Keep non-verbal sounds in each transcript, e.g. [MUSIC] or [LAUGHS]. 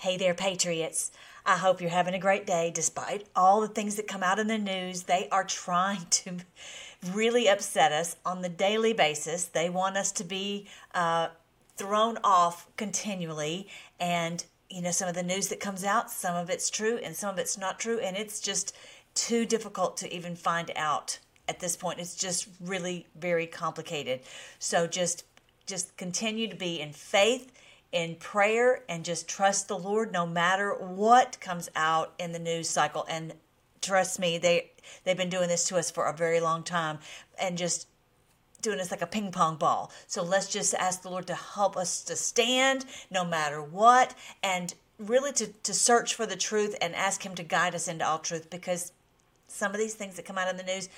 Hey there, Patriots. I hope you're having a great day despite all the things that come out in the news. They are trying to [LAUGHS] really upset us on the daily basis. They want us to be uh, thrown off continually. And, you know, some of the news that comes out, some of it's true and some of it's not true. And it's just too difficult to even find out at this point. It's just really very complicated. So just just continue to be in faith in prayer and just trust the Lord no matter what comes out in the news cycle. And trust me, they they've been doing this to us for a very long time and just doing this like a ping pong ball. So let's just ask the Lord to help us to stand no matter what and really to, to search for the truth and ask him to guide us into all truth because some of these things that come out in the news,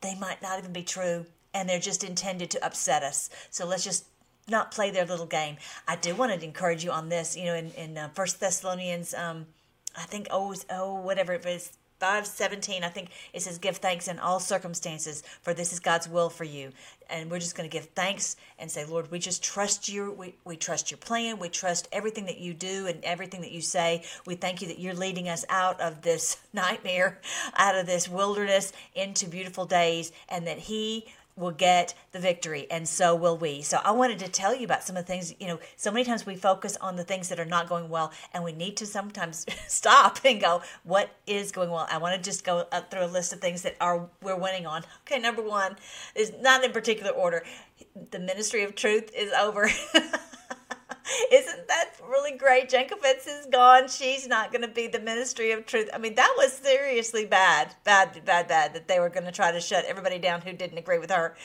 they might not even be true and they're just intended to upset us. So let's just not play their little game. I do want to encourage you on this. You know, in in uh, First Thessalonians, um, I think oh oh whatever it is. 517 i think it says give thanks in all circumstances for this is god's will for you and we're just going to give thanks and say lord we just trust you we, we trust your plan we trust everything that you do and everything that you say we thank you that you're leading us out of this [LAUGHS] nightmare out of this wilderness into beautiful days and that he will get the victory and so will we. So i wanted to tell you about some of the things you know so many times we focus on the things that are not going well and we need to sometimes [LAUGHS] stop and go what is going well? I want to just go up through a list of things that are we're winning on. Okay number one is not in particular order. The ministry of truth is over [LAUGHS] [LAUGHS] Isn't that really great? Jankowicz is gone. She's not going to be the ministry of truth. I mean, that was seriously bad, bad, bad, bad that they were going to try to shut everybody down who didn't agree with her.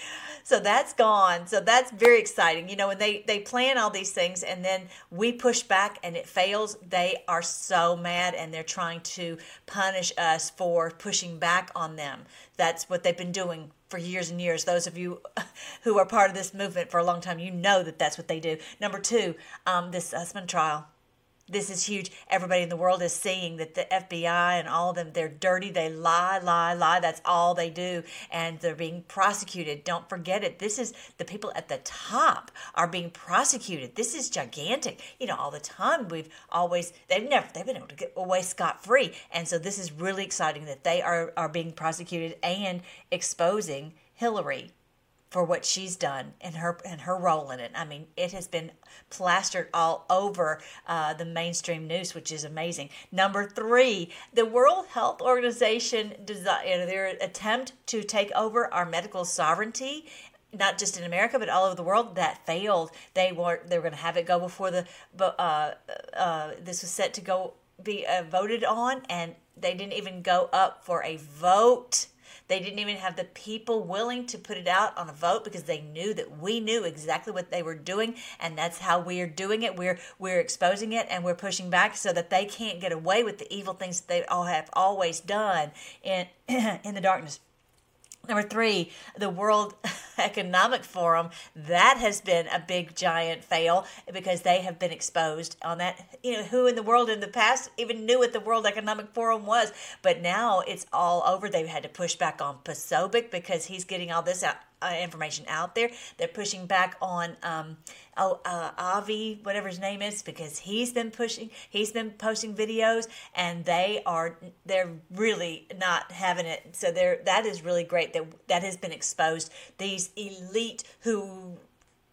So that's gone. So that's very exciting. You know, when they they plan all these things and then we push back and it fails, they are so mad and they're trying to punish us for pushing back on them. That's what they've been doing for years and years. Those of you [LAUGHS] who are part of this movement for a long time, you know that that's what they do. Number two, um, this Sussmann trial. This is huge. Everybody in the world is seeing that the FBI and all of them, they're dirty. They lie, lie, lie. That's all they do. And they're being prosecuted. Don't forget it. This is the people at the top are being prosecuted. This is gigantic. You know, all the time we've always, they've never, they've been able to get away scot free. And so this is really exciting that they are, are being prosecuted and exposing Hillary for what she's done and her and her role in it. I mean, it has been plastered all over uh, the mainstream news, which is amazing. Number three, the World Health Organization desi- you their attempt to take over our medical sovereignty not just in America but all over the world that failed. They were they were going to have it go before the uh, uh, this was set to go be uh, voted on, and they didn't even go up for a vote. They didn't even have the people willing to put it out on a vote because they knew that we knew exactly what they were doing, and that's how we are doing it. We're we're exposing it and we're pushing back so that they can't get away with the evil things that they all have always done in [CLEARS THROAT] in the darkness. Number three, the World [LAUGHS] Economic Forum. That has been a big giant fail because they have been exposed on that. You know, who in the world in the past even knew what the World Economic Forum was? But now it's all over. They've had to push back on Posobiec because he's getting all this out uh, information out there. They're pushing back on um, oh uh, Avi, whatever his name is, because he's been pushing, he's been posting videos, and they are they're really not having it. So there, that is really great that that has been exposed. These elite who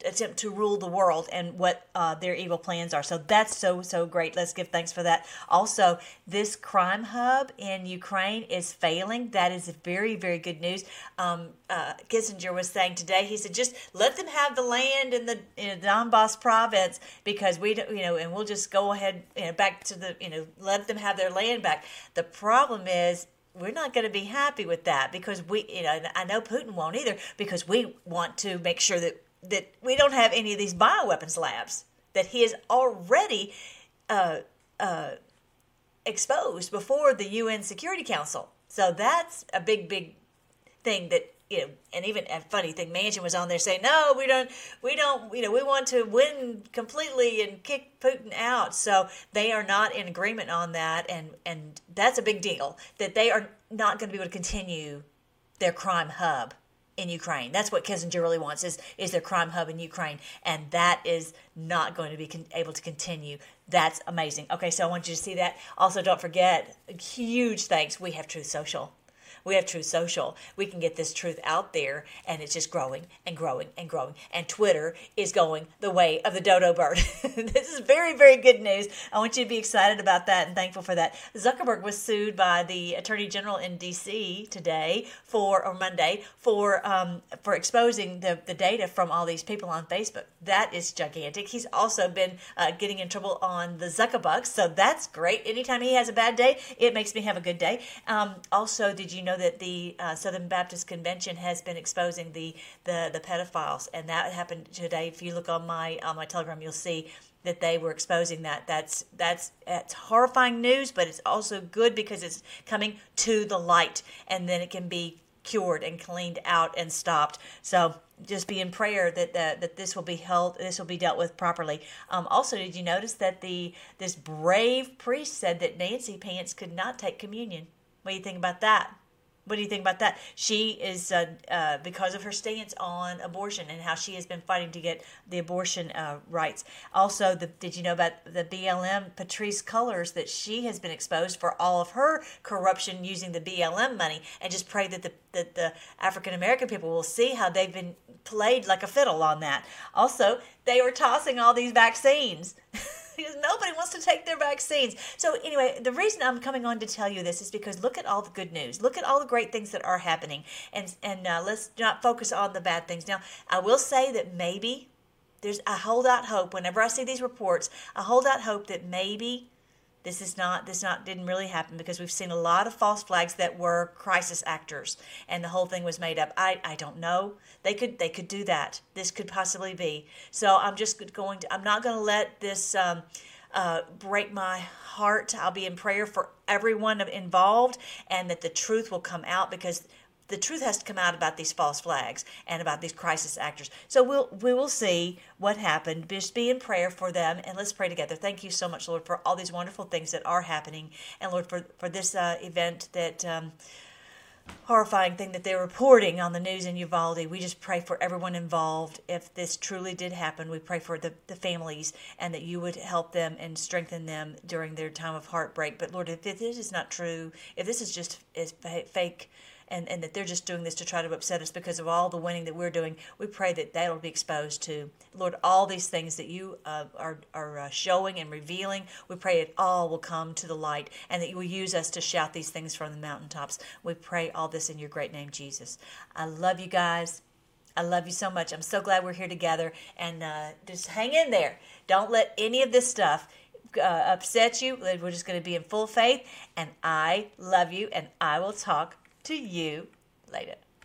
attempt to rule the world and what uh, their evil plans are. So that's so, so great. Let's give thanks for that. Also, this crime hub in Ukraine is failing. That is very, very good news. Um, uh, Kissinger was saying today, he said, just let them have the land in the, in Donbass province because we don't, you know, and we'll just go ahead, you know, back to the, you know, let them have their land back. The problem is we're not going to be happy with that because we, you know, I know Putin won't either because we want to make sure that that we don't have any of these bioweapons labs that he has already uh, uh, exposed before the UN Security Council. So that's a big, big thing that you know, and even a funny thing, Manchin was on there saying, "No, we don't, we don't, you know, we want to win completely and kick Putin out." So they are not in agreement on that, and and that's a big deal that they are not going to be able to continue their crime hub in Ukraine. That's what Kissinger really wants is is their crime hub in Ukraine, and that is not going to be con- able to continue. That's amazing. Okay, so I want you to see that. Also, don't forget, huge thanks. We have Truth Social. We have Truth Social. We can get this truth out there, and it's just growing and growing and growing. And Twitter is going the way of the dodo bird. [LAUGHS] this is very, very good news. I want you to be excited about that and thankful for that. Zuckerberg was sued by the Attorney General in D.C. today for, or Monday, for um, for exposing the, the data from all these people on Facebook. That is gigantic. He's also been uh, getting in trouble on the Zuckerbucks, so that's great. Anytime he has a bad day, it makes me have a good day. Um, also, did you know? Know that the uh, Southern Baptist Convention has been exposing the, the the pedophiles, and that happened today. If you look on my on my Telegram, you'll see that they were exposing that. That's that's that's horrifying news, but it's also good because it's coming to the light, and then it can be cured and cleaned out and stopped. So just be in prayer that that, that this will be held this will be dealt with properly um, also did you notice that the this brave priest said that nancy pants could not take communion what do you think about that what do you think about that? She is uh, uh, because of her stance on abortion and how she has been fighting to get the abortion uh, rights. Also, the, did you know about the BLM Patrisse Cullors that she has been exposed for all of her corruption using the BLM money? And just pray that the that the African American people will see how they've been played like a fiddle on that. Also, they were tossing all these vaccines. [LAUGHS] [LAUGHS] because nobody wants to take their vaccines. So, anyway, the reason I'm coming on to tell you this is because look at all the good news. Look at all the great things that are happening. And, and uh, let's not focus on the bad things. Now, I will say that maybe there's, I hold out hope whenever I see these reports, I hold out hope that maybe this is not this not didn't really happen because we've seen a lot of false flags that were crisis actors and the whole thing was made up. I, I don't know. They could they could do that. This could possibly be. So I'm just going to I'm not going to let this um, uh, break my heart. I'll be in prayer for everyone involved and that the truth will come out because the truth has to come out about these false flags and about these crisis actors. So we'll we will see what happened. Just be in prayer for them and let's pray together. Thank you so much, Lord, for all these wonderful things that are happening, and Lord for for this uh, event that. Um, horrifying thing that they're reporting on the news in Uvalde. We just pray for everyone involved. If this truly did happen, we pray for the, the families and that you would help them and strengthen them during their time of heartbreak. But Lord, if this is not true, if this is just is fake and, and that they're just doing this to try to upset us because of all the winning that we're doing. We pray that that'll be exposed to. Lord, all these things that you uh, are, are uh, showing and revealing, we pray it all will come to the light and that you will use us to shout these things from the mountaintops. We pray all this in your great name, Jesus. I love you guys. I love you so much. I'm so glad we're here together. And uh, just hang in there. Don't let any of this stuff uh, upset you. We're just going to be in full faith. And I love you. And I will talk to you later.